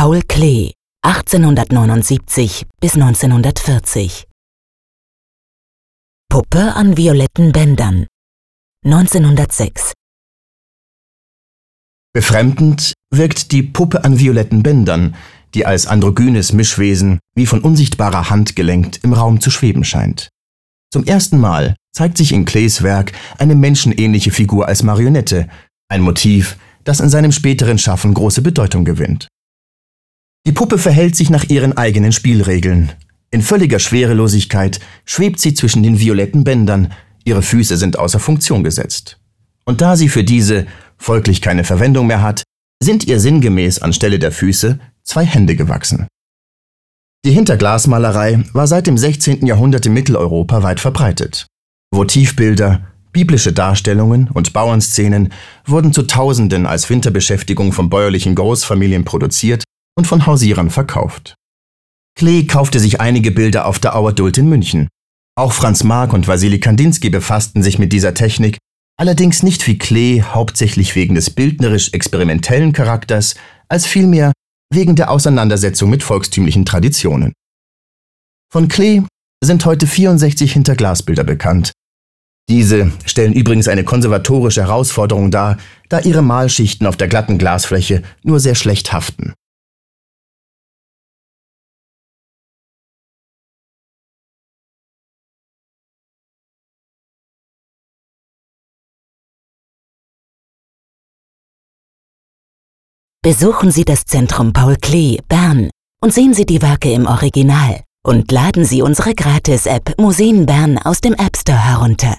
Paul Klee, 1879 bis 1940. Puppe an violetten Bändern, 1906. Befremdend wirkt die Puppe an violetten Bändern, die als androgynes Mischwesen wie von unsichtbarer Hand gelenkt im Raum zu schweben scheint. Zum ersten Mal zeigt sich in Klees Werk eine menschenähnliche Figur als Marionette, ein Motiv, das in seinem späteren Schaffen große Bedeutung gewinnt. Die Puppe verhält sich nach ihren eigenen Spielregeln. In völliger Schwerelosigkeit schwebt sie zwischen den violetten Bändern, ihre Füße sind außer Funktion gesetzt. Und da sie für diese folglich keine Verwendung mehr hat, sind ihr sinngemäß anstelle der Füße zwei Hände gewachsen. Die Hinterglasmalerei war seit dem 16. Jahrhundert in Mitteleuropa weit verbreitet. Votivbilder, biblische Darstellungen und Bauernszenen wurden zu Tausenden als Winterbeschäftigung von bäuerlichen Großfamilien produziert und von Hausierern verkauft. Klee kaufte sich einige Bilder auf der Auerduld in München. Auch Franz Mark und Wassily Kandinsky befassten sich mit dieser Technik, allerdings nicht wie Klee hauptsächlich wegen des bildnerisch-experimentellen Charakters, als vielmehr wegen der Auseinandersetzung mit volkstümlichen Traditionen. Von Klee sind heute 64 Hinterglasbilder bekannt. Diese stellen übrigens eine konservatorische Herausforderung dar, da ihre Malschichten auf der glatten Glasfläche nur sehr schlecht haften. Besuchen Sie das Zentrum Paul Klee, Bern und sehen Sie die Werke im Original und laden Sie unsere Gratis-App Museen Bern aus dem App Store herunter.